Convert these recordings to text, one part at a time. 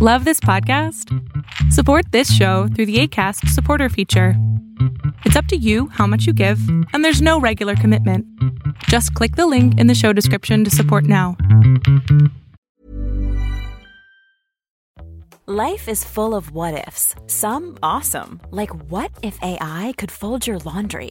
Love this podcast? Support this show through the ACAST supporter feature. It's up to you how much you give, and there's no regular commitment. Just click the link in the show description to support now. Life is full of what ifs, some awesome, like what if AI could fold your laundry?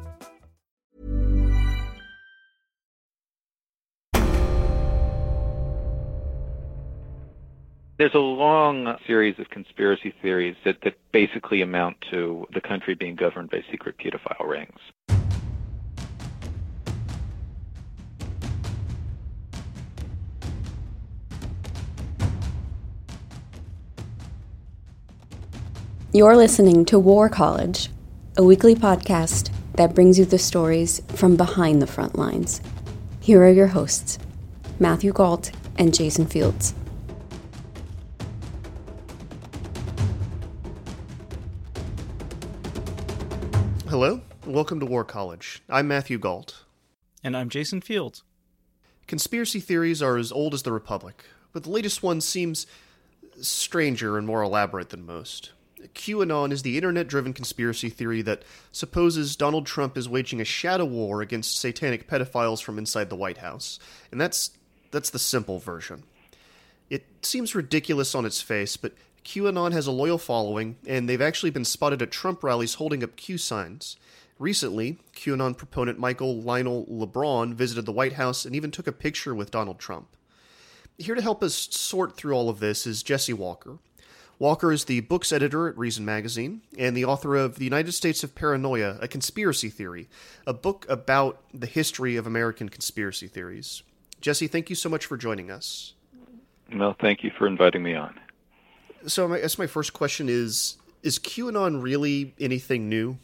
There's a long series of conspiracy theories that, that basically amount to the country being governed by secret pedophile rings. You're listening to War College, a weekly podcast that brings you the stories from behind the front lines. Here are your hosts, Matthew Gault and Jason Fields. Welcome to War College. I'm Matthew Gault. And I'm Jason Fields. Conspiracy theories are as old as the Republic, but the latest one seems stranger and more elaborate than most. QAnon is the internet driven conspiracy theory that supposes Donald Trump is waging a shadow war against satanic pedophiles from inside the White House. And that's that's the simple version. It seems ridiculous on its face, but QAnon has a loyal following, and they've actually been spotted at Trump rallies holding up Q signs. Recently, QAnon proponent Michael Lionel LeBron visited the White House and even took a picture with Donald Trump. Here to help us sort through all of this is Jesse Walker. Walker is the books editor at Reason Magazine and the author of The United States of Paranoia, a Conspiracy Theory, a book about the history of American conspiracy theories. Jesse, thank you so much for joining us. Well, thank you for inviting me on. So, I guess my first question is: Is QAnon really anything new?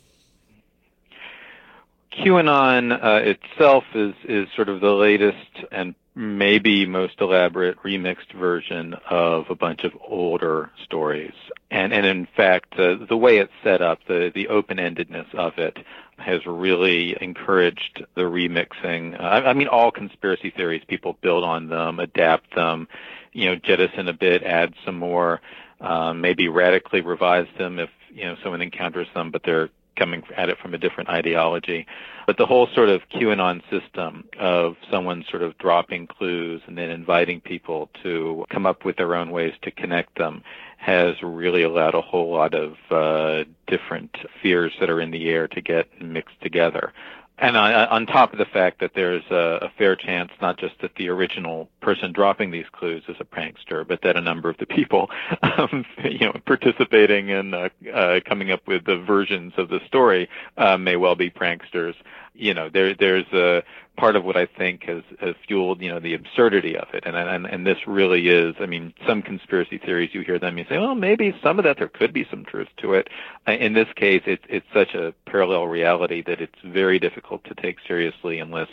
QAnon uh, itself is is sort of the latest and maybe most elaborate remixed version of a bunch of older stories. And and in fact, uh, the way it's set up, the the open-endedness of it, has really encouraged the remixing. Uh, I, I mean, all conspiracy theories, people build on them, adapt them, you know, jettison a bit, add some more um, maybe radically revise them if you know someone encounters them, but they're coming at it from a different ideology. But the whole sort of QAnon system of someone sort of dropping clues and then inviting people to come up with their own ways to connect them has really allowed a whole lot of uh, different fears that are in the air to get mixed together. And on, on top of the fact that there's a, a fair chance not just that the original person dropping these clues is a prankster, but that a number of the people, um, you know, participating in uh, uh, coming up with the versions of the story uh, may well be pranksters. You know, there there's a part of what I think has, has fueled, you know, the absurdity of it. And, and, and this really is, I mean, some conspiracy theories, you hear them, you say, well, maybe some of that, there could be some truth to it. Uh, in this case, it's, it's such a parallel reality that it's very difficult to take seriously unless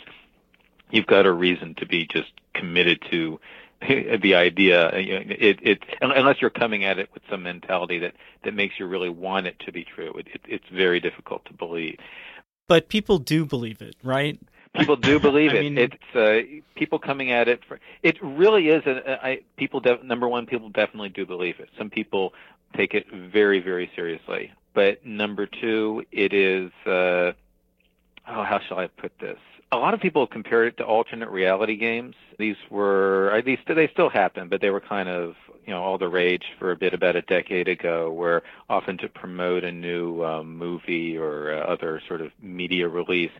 you've got a reason to be just committed to the idea. It, it, unless you're coming at it with some mentality that, that makes you really want it to be true, it, it, it's very difficult to believe. But people do believe it, right? people do believe it. Mean, it's uh, people coming at it. For, it really is. A, a, I, people def, number one, people definitely do believe it. Some people take it very, very seriously. But number two, it is. Uh, oh, how shall I put this? A lot of people compare it to alternate reality games. These were these they still happen, but they were kind of you know all the rage for a bit about a decade ago, where often to promote a new um, movie or uh, other sort of media release,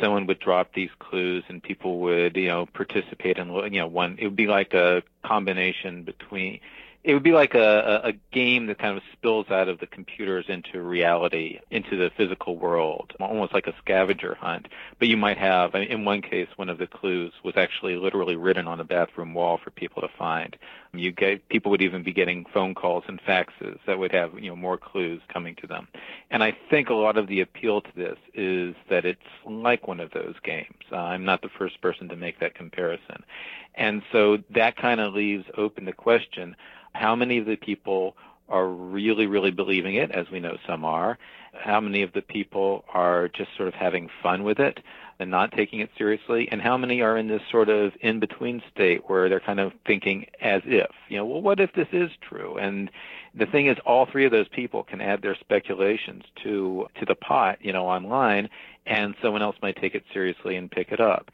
someone would drop these clues and people would you know participate in you know one. It would be like a combination between it would be like a, a game that kind of spills out of the computers into reality, into the physical world, almost like a scavenger hunt. But you might have, in one case, one of the clues was actually literally written on the bathroom wall for people to find. You get people would even be getting phone calls and faxes that would have you know more clues coming to them. And I think a lot of the appeal to this is that it's like one of those games. Uh, I'm not the first person to make that comparison. And so that kind of leaves open the question how many of the people are really, really believing it, as we know some are? How many of the people are just sort of having fun with it and not taking it seriously? And how many are in this sort of in between state where they're kind of thinking as if, you know, well, what if this is true? And the thing is, all three of those people can add their speculations to to the pot, you know, online, and someone else might take it seriously and pick it up.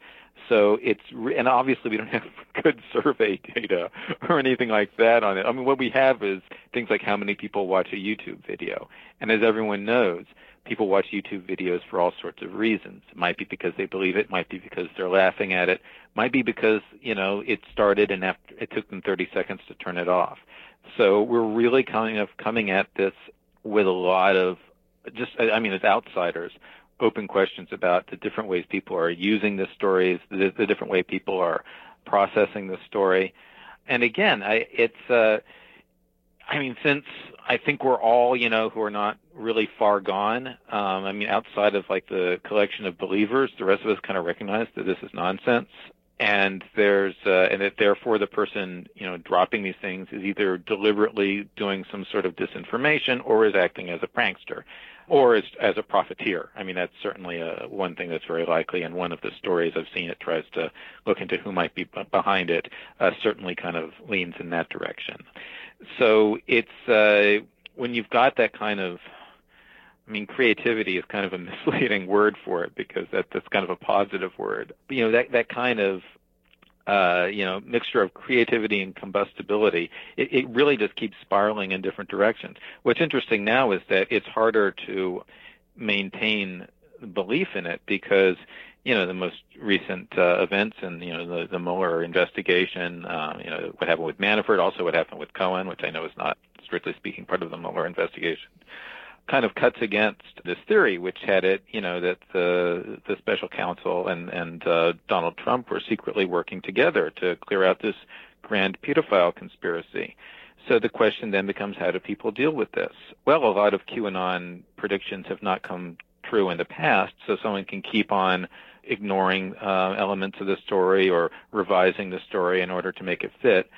So it's and obviously we don't have good survey data or anything like that on it. I mean, what we have is things like how many people watch a YouTube video, and as everyone knows, people watch YouTube videos for all sorts of reasons. It might be because they believe it, might be because they're laughing at it, might be because you know it started and after it took them 30 seconds to turn it off. So we're really kind of coming at this with a lot of just I mean as outsiders open questions about the different ways people are using the stories, the, the different way people are processing the story. And again, I, it's, uh, I mean, since I think we're all, you know, who are not really far gone, um, I mean, outside of like the collection of believers, the rest of us kind of recognize that this is nonsense. And there's, uh, and that therefore the person, you know, dropping these things is either deliberately doing some sort of disinformation or is acting as a prankster or as, as a profiteer. I mean, that's certainly a, one thing that's very likely. And one of the stories I've seen it tries to look into who might be behind it. Uh, certainly, kind of leans in that direction. So it's uh, when you've got that kind of I mean, creativity is kind of a misleading word for it because that, that's kind of a positive word. But, you know, that, that kind of uh, you know, mixture of creativity and combustibility, it, it really just keeps spiraling in different directions. What's interesting now is that it's harder to maintain belief in it because you know the most recent uh, events and you know the, the Mueller investigation, uh, you know what happened with Manafort, also what happened with Cohen, which I know is not strictly speaking part of the Mueller investigation kind of cuts against this theory, which had it, you know, that the the special counsel and and uh, Donald Trump were secretly working together to clear out this grand pedophile conspiracy. So the question then becomes, how do people deal with this? Well, a lot of QAnon predictions have not come true in the past, so someone can keep on ignoring uh, elements of the story or revising the story in order to make it fit.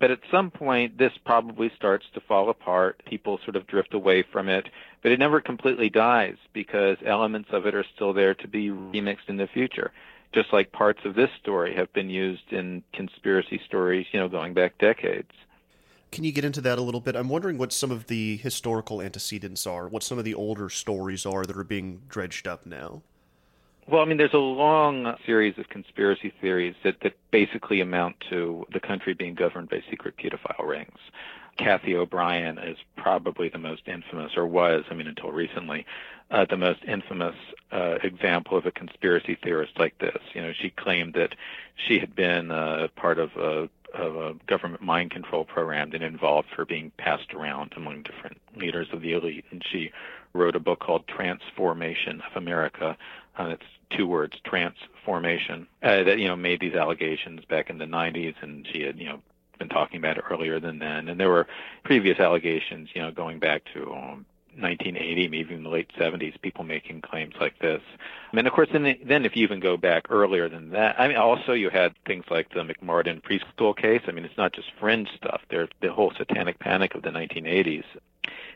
But at some point, this probably starts to fall apart. People sort of drift away from it, but it never completely dies because elements of it are still there to be remixed in the future. Just like parts of this story have been used in conspiracy stories, you know, going back decades. Can you get into that a little bit? I'm wondering what some of the historical antecedents are, what some of the older stories are that are being dredged up now. Well, I mean, there's a long series of conspiracy theories that, that basically amount to the country being governed by secret pedophile rings. Cathy O'Brien is probably the most infamous, or was, I mean, until recently, uh, the most infamous uh, example of a conspiracy theorist like this. You know, she claimed that she had been uh, part of a of a government mind control program that involved her being passed around among different leaders of the elite. And she wrote a book called Trance Formation of America. Uh, it's two words, trance formation, uh, that, you know, made these allegations back in the 90s, and she had, you know, been talking about it earlier than then. And there were previous allegations, you know, going back to um, 1980, maybe even the late 70s, people making claims like this. I mean, of course, then, then if you even go back earlier than that, I mean, also you had things like the McMartin preschool case. I mean, it's not just fringe stuff. There's the whole satanic panic of the 1980s.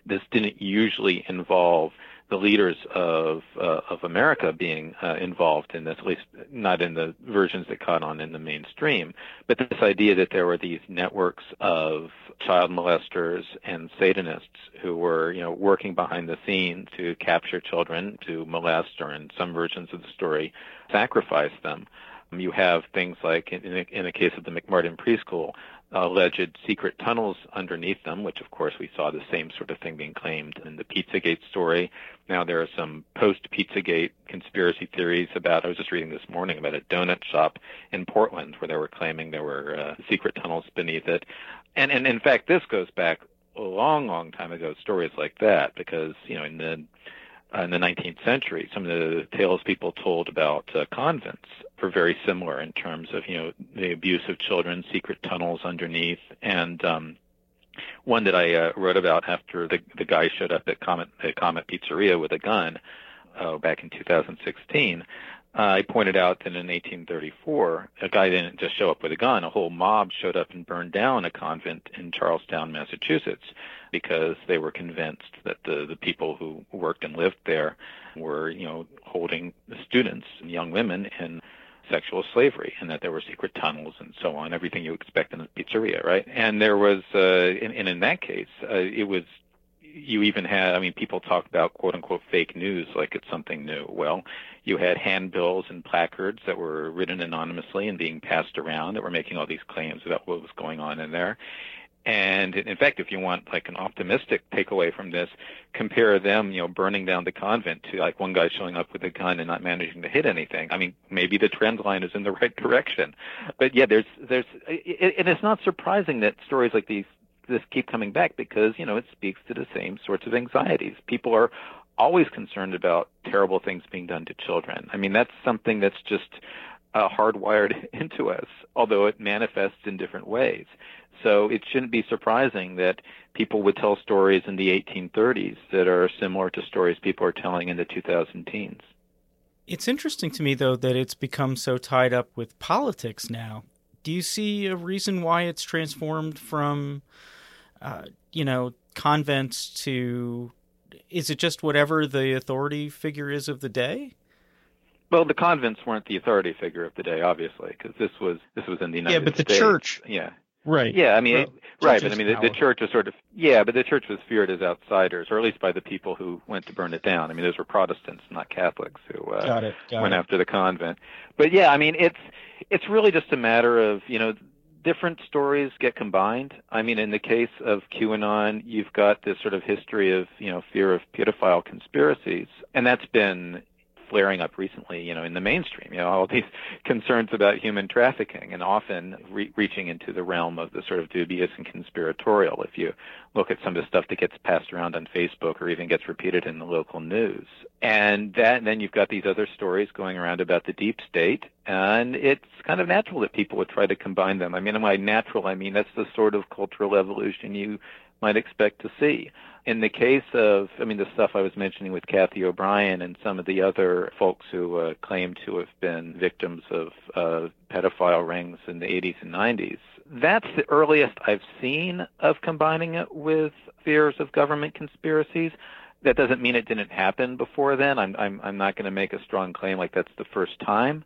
This didn't usually involve the leaders of uh, of America being uh, involved in this, at least not in the versions that caught on in the mainstream. But this idea that there were these networks of child molesters and Satanists who were, you know, working behind the scenes to capture children, to molest, or in some versions of the story, sacrifice them. You have things like, in, in the case of the McMartin preschool, alleged secret tunnels underneath them, which of course we saw the same sort of thing being claimed in the Pizzagate story. Now there are some post-Pizzagate conspiracy theories about, I was just reading this morning about a donut shop in Portland where they were claiming there were uh, secret tunnels beneath it. And and in fact, this goes back a long, long time ago. Stories like that, because you know, in the uh, in the 19th century, some of the tales people told about uh, convents were very similar in terms of you know the abuse of children, secret tunnels underneath, and um, one that I uh, wrote about after the the guy showed up at Comet at Comet Pizzeria with a gun uh, back in 2016. Uh, I pointed out that in 1834, a guy didn't just show up with a gun. A whole mob showed up and burned down a convent in Charlestown, Massachusetts, because they were convinced that the, the people who worked and lived there were, you know, holding students and young women in sexual slavery and that there were secret tunnels and so on, everything you expect in a pizzeria, right? And there was, uh, and, and in that case, uh, it was you even had, I mean, people talk about quote unquote fake news like it's something new. Well, you had handbills and placards that were written anonymously and being passed around that were making all these claims about what was going on in there. And in fact, if you want like an optimistic takeaway from this, compare them, you know, burning down the convent to like one guy showing up with a gun and not managing to hit anything. I mean, maybe the trend line is in the right direction. But yeah, there's, there's, and it's not surprising that stories like these this keep coming back because you know it speaks to the same sorts of anxieties. People are always concerned about terrible things being done to children. I mean that's something that's just uh, hardwired into us, although it manifests in different ways. So it shouldn't be surprising that people would tell stories in the 1830s that are similar to stories people are telling in the 2000 teens. It's interesting to me, though, that it's become so tied up with politics now. Do you see a reason why it's transformed from uh, you know, convents to is it just whatever the authority figure is of the day? Well, the convents weren't the authority figure of the day, obviously, because this was this was in the United States. Yeah, but States. the church, yeah, right? yeah. I mean, right, but I mean, the, the church was sort of yeah, but the church was feared as outsiders, or at least by the people who went to burn it down. I mean, those were Protestants, not Catholics, who uh, Got it. Got went it. after the convent. But yeah, I mean, it's it's really just a matter of you know different stories get combined. I mean, in the case of QAnon, you've got this sort of history of you know fear of pedophile conspiracies, and that's been flaring up recently, you know, in the mainstream, you know, all these concerns about human trafficking and often re- reaching into the realm of the sort of dubious and conspiratorial. If you look at some of the stuff that gets passed around on Facebook or even gets repeated in the local news. And that, and then you've got these other stories going around about the deep state, and it's kind of natural that people would try to combine them. I mean, by natural, I mean that's the sort of cultural evolution you might expect to see. In the case of, I mean, the stuff I was mentioning with Cathy O'Brien and some of the other folks who uh, claim to have been victims of uh, pedophile rings in the 80s and 90s, that's the earliest I've seen of combining it with fears of government conspiracies. That doesn't mean it didn't happen before then. I'm I'm I'm not going to make a strong claim like that's the first time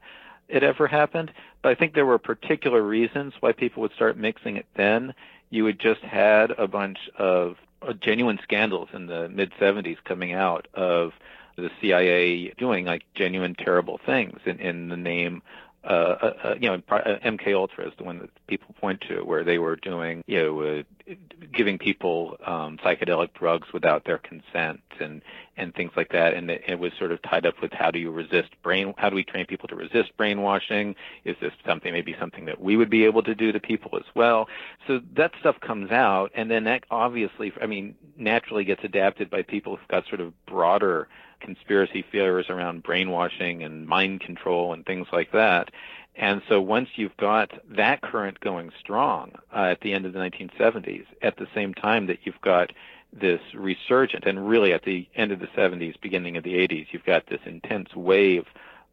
it ever happened, but I think there were particular reasons why people would start mixing it then. You had just had a bunch of uh, genuine scandals in the mid 70s coming out of the CIA doing like genuine terrible things in, in the name uh, uh, uh, you know, uh, MK Ultra is the one that people point to, where they were doing, you know, uh, giving people um, psychedelic drugs without their consent and and things like that, and it, it was sort of tied up with how do you resist brain, how do we train people to resist brainwashing? Is this something maybe something that we would be able to do to people as well? So that stuff comes out, and then that obviously, I mean, naturally gets adapted by people who've got sort of broader conspiracy theories around brainwashing and mind control and things like that. And so once you've got that current going strong uh, at the end of the 1970s, at the same time that you've got this resurgent, and really at the end of the 70s, beginning of the 80s, you've got this intense wave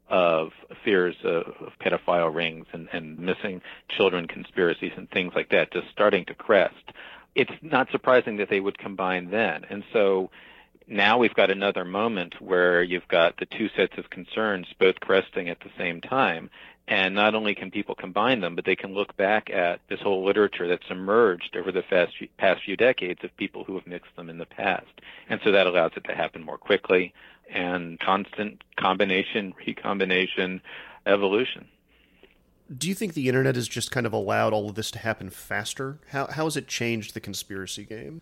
of fears of, of pedophile rings and, and missing children conspiracies and things like that just starting to crest. It's not surprising that they would combine then. And so now we've got another moment where you've got the two sets of concerns both cresting at the same time. And not only can people combine them, but they can look back at this whole literature that's emerged over the past few, decades of people who have mixed them in the past. And so that allows it to happen more quickly and constant combination, recombination, evolution. Do you think the internet has just kind of allowed all of this to happen faster? How how has it changed the conspiracy game?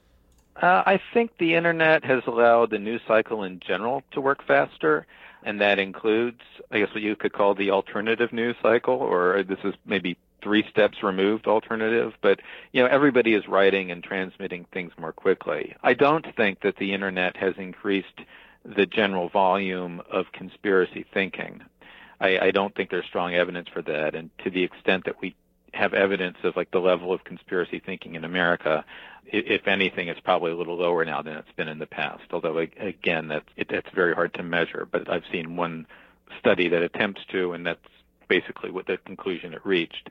Uh, I think the internet has allowed the news cycle in general to work faster, and that includes, I guess, what you could call the alternative news cycle, or this is maybe three steps removed alternative, but you know everybody is writing and transmitting things more quickly. I don't think that the internet has increased the general volume of conspiracy thinking. I, I don't think there's strong evidence for that, and to the extent that we have evidence of like the level of conspiracy thinking in America, if anything, it's probably a little lower now than it's been in the past. Although again, that's it, that's very hard to measure. But I've seen one study that attempts to, and that's basically what the conclusion it reached.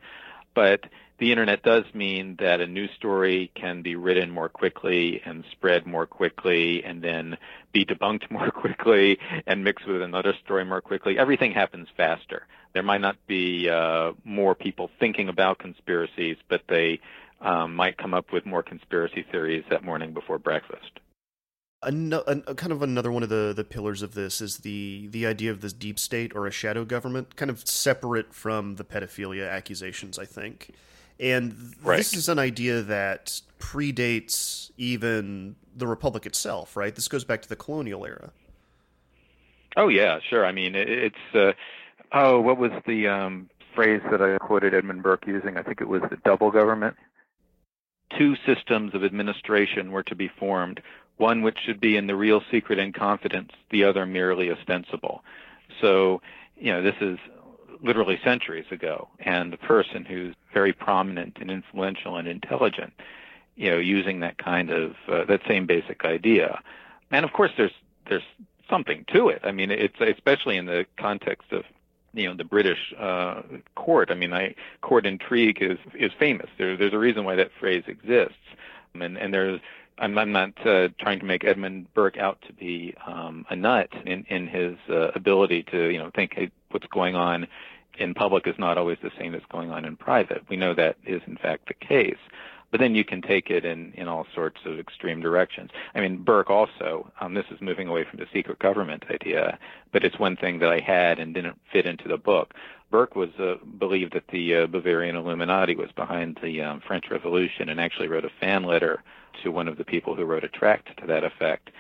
But the internet does mean that a news story can be written more quickly and spread more quickly and then be debunked more quickly and mixed with another story more quickly. Everything happens faster. There might not be uh, more people thinking about conspiracies, but they um, might come up with more conspiracy theories that morning before breakfast. An- an- kind of another one of the, the pillars of this is the the idea of this deep state or a shadow government, kind of separate from the pedophilia accusations, I think. And right. this is an idea that predates even the republic itself, right? This goes back to the colonial era. Oh yeah, sure. I mean, it's uh, oh, what was the um, phrase that I quoted Edmund Burke using? I think it was the double government. Two systems of administration were to be formed one which should be in the real secret and confidence, the other merely ostensible. So, you know, this is literally centuries ago, and the person who's very prominent and influential and intelligent, you know, using that kind of uh, that same basic idea. And of course, there's there's something to it. I mean, it's especially in the context of you know the British uh, court. I mean, I, court intrigue is is famous. There, there's a reason why that phrase exists, and and there's I'm, I'm not uh, trying to make Edmund Burke out to be um, a nut in, in his uh, ability to, you know, think hey, what's going on in public is not always the same as going on in private. We know that is in fact the case. But then you can take it in, in all sorts of extreme directions. I mean, Burke also, um, this is moving away from the secret government idea, but it's one thing that I had and didn't fit into the book. Burke was uh, believed that the uh, Bavarian Illuminati was behind the um, French Revolution and actually wrote a fan letter to one of the people who wrote a tract to that effect.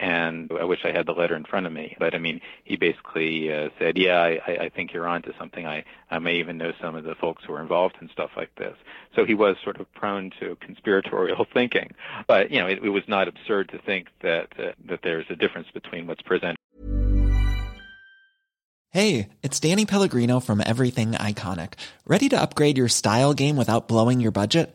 And I wish I had the letter in front of me. But I mean, he basically uh, said, "Yeah, I, I think you're onto something. I, I may even know some of the folks who are involved in stuff like this." So he was sort of prone to conspiratorial thinking. But you know, it, it was not absurd to think that uh, that there's a difference between what's presented. Hey, it's Danny Pellegrino from Everything Iconic. Ready to upgrade your style game without blowing your budget?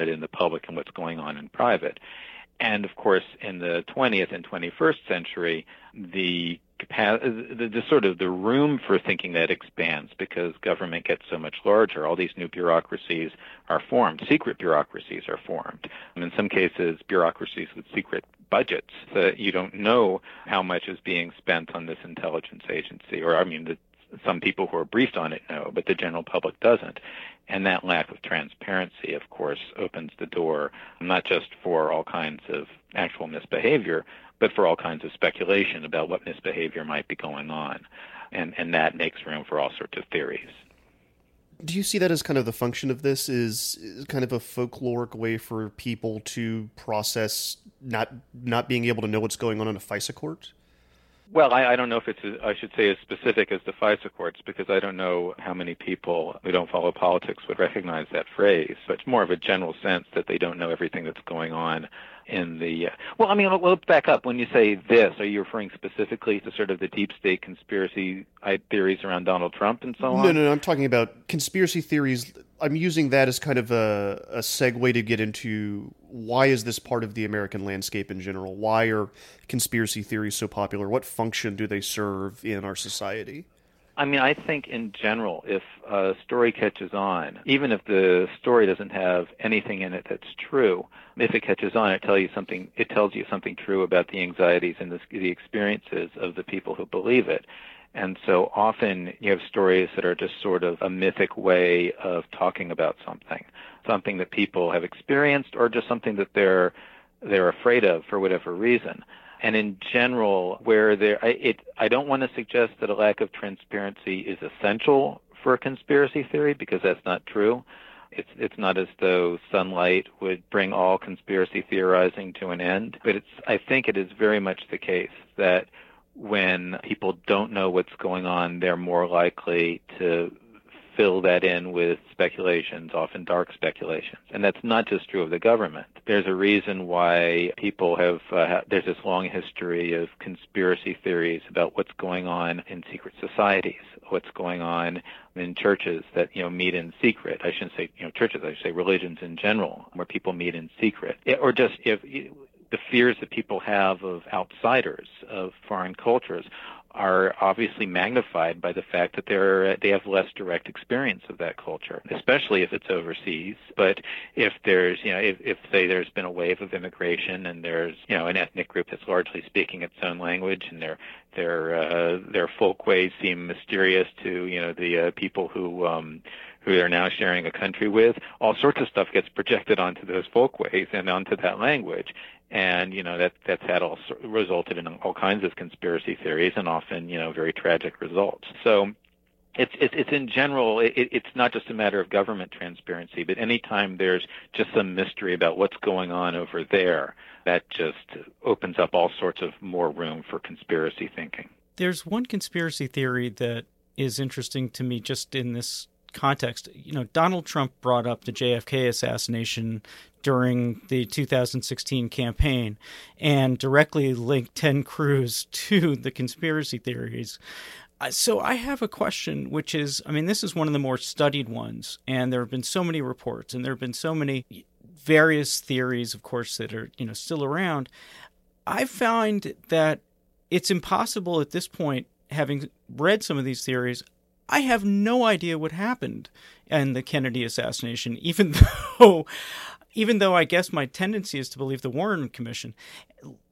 In the public and what's going on in private. And of course, in the 20th and 21st century, the the, the, sort of the room for thinking that expands because government gets so much larger. All these new bureaucracies are formed. Secret bureaucracies are formed. in some cases, bureaucracies with secret budgets So you don't know how much is being spent on this intelligence agency, or I mean, the, some people who are briefed on it know, but the general public doesn't. And that lack of transparency, of course, opens the door not just for all kinds of actual misbehavior, but for all kinds of speculation about what misbehavior might be going on. And, and that makes room for all sorts of theories. Do you see that as kind of the function of this is, is kind of a folkloric way for people to process not not being able to know what's going on in a FISA court? Well, I, I don't know if it's, a, I should say, as specific as the FISA courts because I don't know how many people who don't follow politics would recognize that phrase. But it's more of a general sense that they don't know everything that's going on in the. Uh, well, I mean, let's back up. When you say this, are you referring specifically to sort of the deep state conspiracy theories around Donald Trump and so on? No, no, no. I'm talking about conspiracy theories I'm using that as kind of a, a segue to get into why is this part of the American landscape in general? Why are conspiracy theories so popular? What function do they serve in our society? I mean, I think in general, if a story catches on, even if the story doesn't have anything in it that's true, if it catches on, it tells you something. It tells you something true about the anxieties and the, the experiences of the people who believe it. And so often you have stories that are just sort of a mythic way of talking about something, something that people have experienced or just something that they're they're afraid of for whatever reason. And in general, where there, I, it, I don't want to suggest that a lack of transparency is essential for a conspiracy theory because that's not true. It's it's not as though sunlight would bring all conspiracy theorizing to an end, but it's I think it is very much the case that when people don't know what's going on, they're more likely to fill that in with speculations, often dark speculations. And that's not just true of the government. There's a reason why people have, uh, there's this long history of conspiracy theories about what's going on in secret societies, what's going on in churches that, you know, meet in secret. I shouldn't say, you know, churches, I should say religions in general, where people meet in secret. Or just if, the fears that people have of outsiders, of foreign cultures, are obviously magnified by the fact that they're they have less direct experience of that culture, especially if it's overseas. But if there's you know if, if say there's been a wave of immigration and there's you know an ethnic group that's largely speaking its own language and their their uh, their folkways seem mysterious to you know the uh, people who um, who they're now sharing a country with, all sorts of stuff gets projected onto those folkways and onto that language and you know that that's had all resulted in all kinds of conspiracy theories and often you know very tragic results. So it's it's, it's in general it, it's not just a matter of government transparency, but anytime there's just some mystery about what's going on over there, that just opens up all sorts of more room for conspiracy thinking. There's one conspiracy theory that is interesting to me just in this context. You know, Donald Trump brought up the JFK assassination during the 2016 campaign and directly linked Ted Cruz to the conspiracy theories. Uh, so I have a question, which is I mean, this is one of the more studied ones, and there have been so many reports, and there have been so many various theories, of course, that are you know still around. I find that it's impossible at this point, having read some of these theories, I have no idea what happened in the Kennedy assassination, even though even though I guess my tendency is to believe the Warren Commission.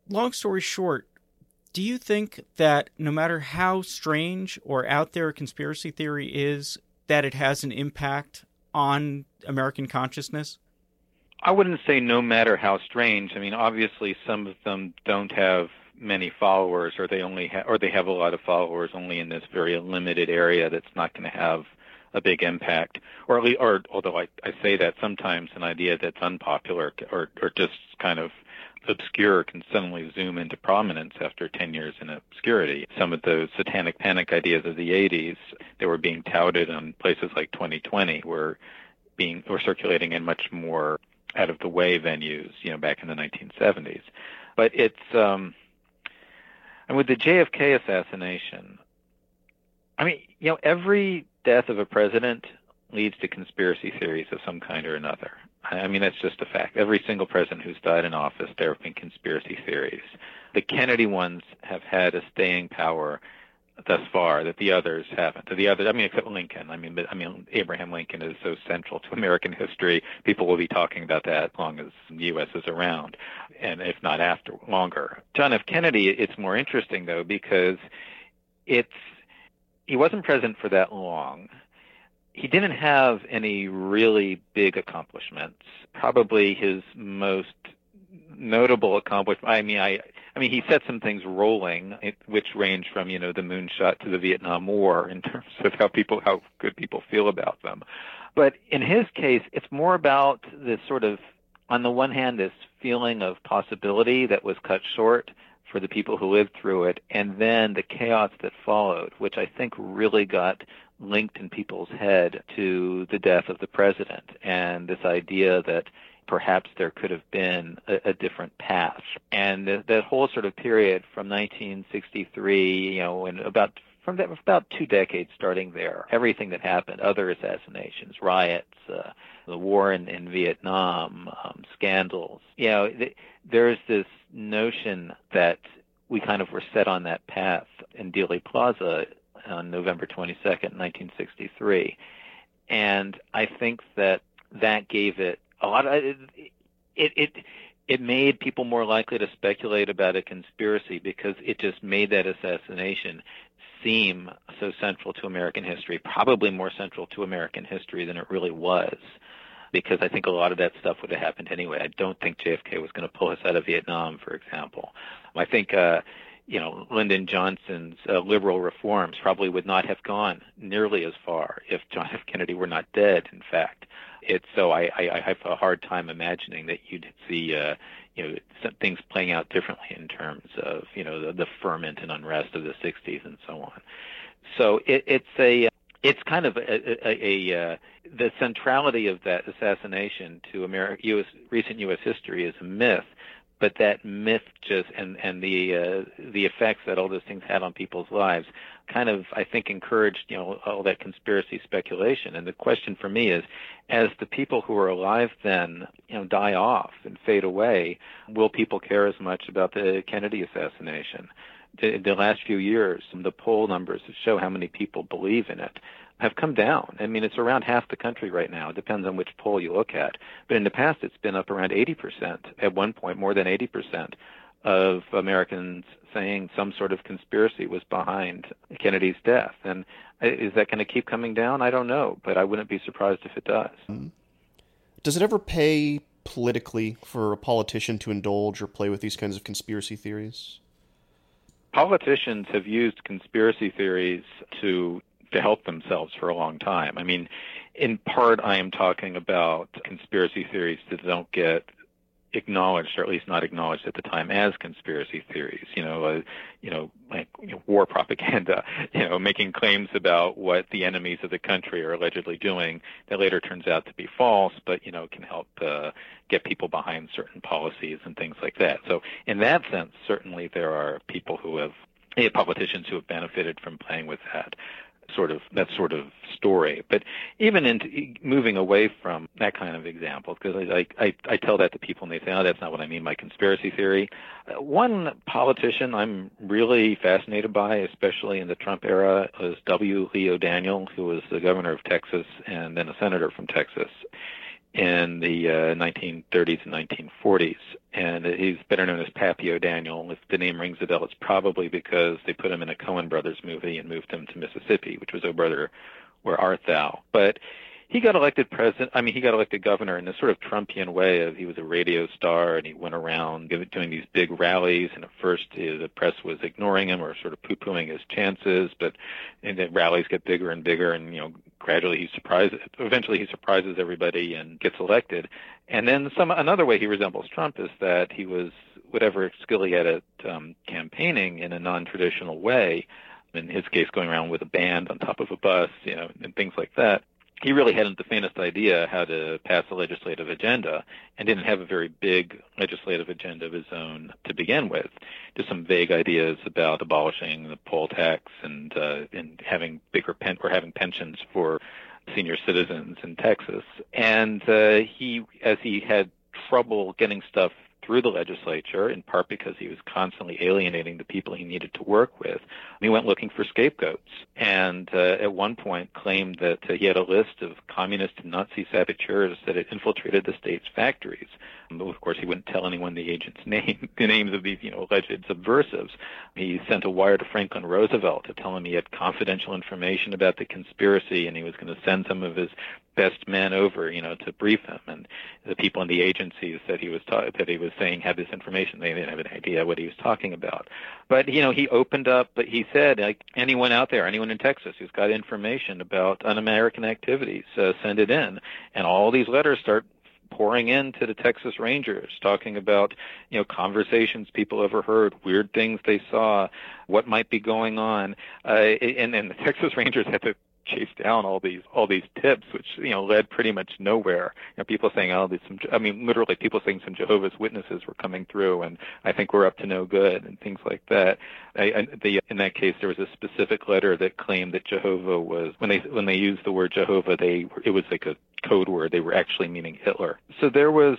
Long story short, do you think that no matter how strange or out there a conspiracy theory is, that it has an impact on American consciousness? I wouldn't say no matter how strange. I mean, obviously, some of them don't have many followers, or they only ha- or they have a lot of followers only in this very limited area that's not going to have a big impact, or at least, or although I, I say that sometimes an idea that's unpopular or or just kind of obscure can suddenly zoom into prominence after 10 years in obscurity. Some of those satanic panic ideas of the 80s that were being touted on places like 2020 were being were circulating in much more out of the way venues, you know, back in the 1970s. But it's um and with the JFK assassination, I mean, you know, every death of a president leads to conspiracy theories of some kind or another. I mean, that's just a fact. Every single president who's died in office, there have been conspiracy theories. The Kennedy ones have had a staying power thus far that the others haven't. The others, I mean, except Lincoln. I mean, I mean, Abraham Lincoln is so central to American history. People will be talking about that as long as the U.S. is around, and if not after longer. John F. Kennedy, it's more interesting though because it's he wasn't president for that long. He didn't have any really big accomplishments. Probably his most notable accomplishment. I mean, I I mean, he set some things rolling, which range from you know the moonshot to the Vietnam War in terms of how people how good people feel about them. But in his case, it's more about this sort of, on the one hand, this feeling of possibility that was cut short for the people who lived through it, and then the chaos that followed, which I think really got linked in people's head to the death of the president and this idea that perhaps there could have been a, a different path. And th- that whole sort of period from 1963, you know, and about from that, about two decades starting there. Everything that happened, other assassinations, riots, uh, the war in, in Vietnam, um, scandals. You know, th- there's this notion that we kind of were set on that path in Dealey Plaza on November 22nd, 1963. And I think that that gave it a lot of it, it, it it made people more likely to speculate about a conspiracy because it just made that assassination seem so central to American history, probably more central to American history than it really was. Because I think a lot of that stuff would have happened anyway. I don't think JFK was going to pull us out of Vietnam, for example. I think, uh, you know, Lyndon Johnson's uh, liberal reforms probably would not have gone nearly as far if John F. Kennedy were not dead. In fact, it's so I, I, I have a hard time imagining that you'd see uh, you know things playing out differently in terms of you know the, the ferment and unrest of the 60s and so on. So it, it's a it's kind of a, a, a uh, the centrality of that assassination to America, US, recent U.S. history is a myth, but that myth just and and the uh, the effects that all those things had on people's lives kind of I think encouraged you know all that conspiracy speculation. And the question for me is, as the people who are alive then you know die off and fade away, will people care as much about the Kennedy assassination? The, the last few years, some the poll numbers show how many people believe in it have come down. I mean, it's around half the country right now. It depends on which poll you look at. But in the past, it's been up around 80%. At one point, more than 80% of Americans saying some sort of conspiracy was behind Kennedy's death. And is that going to keep coming down? I don't know, but I wouldn't be surprised if it does. Mm-hmm. Does it ever pay politically for a politician to indulge or play with these kinds of conspiracy theories? Politicians have used conspiracy theories to to help themselves for a long time. I mean, in part, I am talking about conspiracy theories that don't get acknowledged, or at least not acknowledged at the time, as conspiracy theories. You know, uh, you know, like you know, war propaganda. You know, making claims about what the enemies of the country are allegedly doing that later turns out to be false, but you know, can help uh, get people behind certain policies and things like that. So, in that sense, certainly there are people who have politicians who have benefited from playing with that sort of that sort of story. But even into moving away from that kind of example, because I, I I tell that to people and they say, "Oh, that's not what I mean by conspiracy theory." Uh, one politician I'm really fascinated by, especially in the Trump era, was W. Lee O'Daniel, who was the governor of Texas and then a senator from Texas in the uh, 1930s and 1940s. And he's better known as Pappy O'Daniel. If the name rings a bell, it's probably because they put him in a Coen Brothers movie and moved him to Mississippi, which was Oh Brother, Where Art Thou? But he got elected president. I mean, he got elected governor in this sort of Trumpian way of he was a radio star and he went around doing these big rallies. And at first, the press was ignoring him or sort of poo-pooing his chances. But and the rallies get bigger and bigger, and you know, gradually he surprises. Eventually, he surprises everybody and gets elected. And then some another way he resembles Trump is that he was whatever skill he had at um, campaigning in a non-traditional way. In his case, going around with a band on top of a bus, you know, and things like that he really hadn't the faintest idea how to pass a legislative agenda and didn't have a very big legislative agenda of his own to begin with. Just some vague ideas about abolishing the poll tax and uh, and having bigger pen or having pensions for senior citizens in Texas. And uh, he, as he had trouble getting stuff through the legislature, in part because he was constantly alienating the people he needed to work with. He went looking for scapegoats, and uh, at one point claimed that uh, he had a list of communist and Nazi saboteurs that had infiltrated the state's factories. But of course, he wouldn't tell anyone the agent's name, the names of these, you know, alleged subversives. He sent a wire to Franklin Roosevelt to tell him he had confidential information about the conspiracy, and he was going to send some of his best men over, you know, to brief him. And the people in the agencies that he was ta- that he was saying had this information. They didn't have an idea what he was talking about. But you know, he opened up. But he said, like anyone out there, anyone in Texas who's got information about un-American activities, uh, send it in. And all these letters start pouring into the Texas Rangers, talking about you know conversations people overheard, weird things they saw, what might be going on, uh, and, and the Texas Rangers had to chase down all these all these tips, which you know led pretty much nowhere. You know, people saying, "Oh, there's some," I mean, literally people saying some Jehovah's Witnesses were coming through, and I think we're up to no good, and things like that. I, I, the, in that case, there was a specific letter that claimed that Jehovah was when they when they used the word Jehovah, they it was like a code word. They were actually meaning Hitler. So there was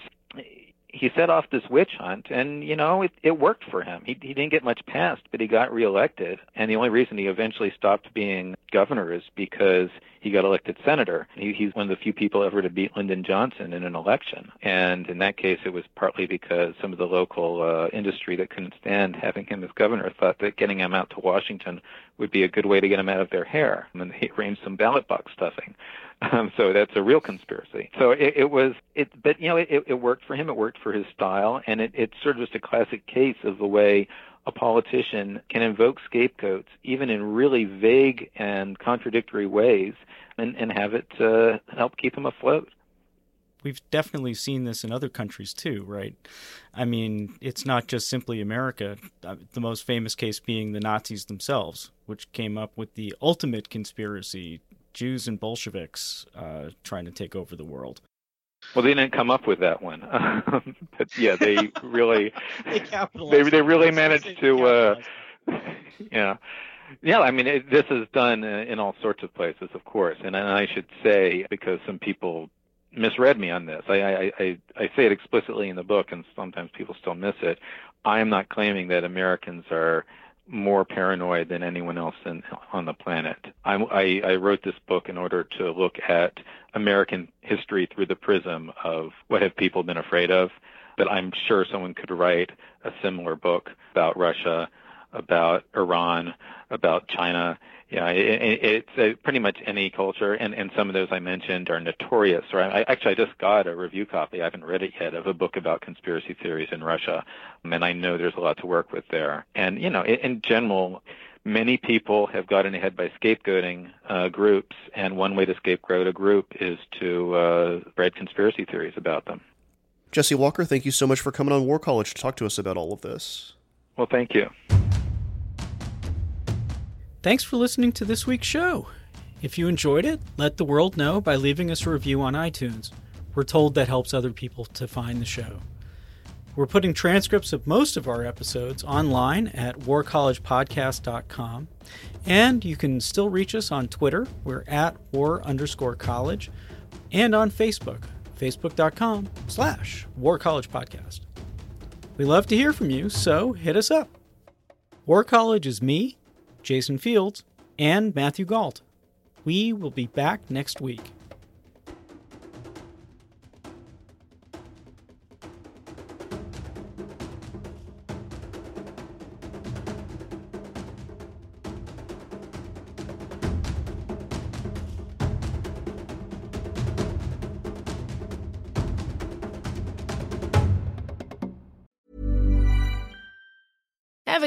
he set off this witch hunt, and you know it, it worked for him. He he didn't get much passed, but he got reelected. And the only reason he eventually stopped being governor is because he got elected senator. He, he's one of the few people ever to beat Lyndon Johnson in an election. And in that case, it was partly because some of the local uh, industry that couldn't stand having him as governor thought that getting him out to Washington would be a good way to get him out of their hair. And they arranged some ballot box stuffing. Um, so that's a real conspiracy. So it, it was, it, but you know, it, it worked for him. It worked for his style, and it, it's sort of just a classic case of the way a politician can invoke scapegoats, even in really vague and contradictory ways, and, and have it uh, help keep him afloat. We've definitely seen this in other countries too, right? I mean, it's not just simply America. Uh, the most famous case being the Nazis themselves, which came up with the ultimate conspiracy Jews and Bolsheviks uh, trying to take over the world. Well, they didn't come up with that one, but yeah, they really they they, they really managed to uh, yeah. Yeah, I mean, it, this is done in all sorts of places, of course, and, and I should say because some people misread me on this. I, I, I, I say it explicitly in the book, and sometimes people still miss it. I am not claiming that Americans are more paranoid than anyone else in, on the planet. I, I, I wrote this book in order to look at American history through the prism of what have people been afraid of. But I'm sure someone could write a similar book about Russia, about Iran, about China, yeah, it, it's uh, pretty much any culture, and, and some of those I mentioned are notorious. Or I, actually, I just got a review copy. I haven't read it yet of a book about conspiracy theories in Russia, and I know there's a lot to work with there. And you know, in, in general, many people have gotten ahead by scapegoating uh, groups, and one way to scapegoat a group is to uh, spread conspiracy theories about them. Jesse Walker, thank you so much for coming on War College to talk to us about all of this. Well, thank you. Thanks for listening to this week's show. If you enjoyed it, let the world know by leaving us a review on iTunes. We're told that helps other people to find the show. We're putting transcripts of most of our episodes online at warcollegepodcast.com. And you can still reach us on Twitter. We're at war underscore college. And on Facebook, facebook.com slash war college podcast. We love to hear from you, so hit us up. War College is me, Jason Fields, and Matthew Gault. We will be back next week.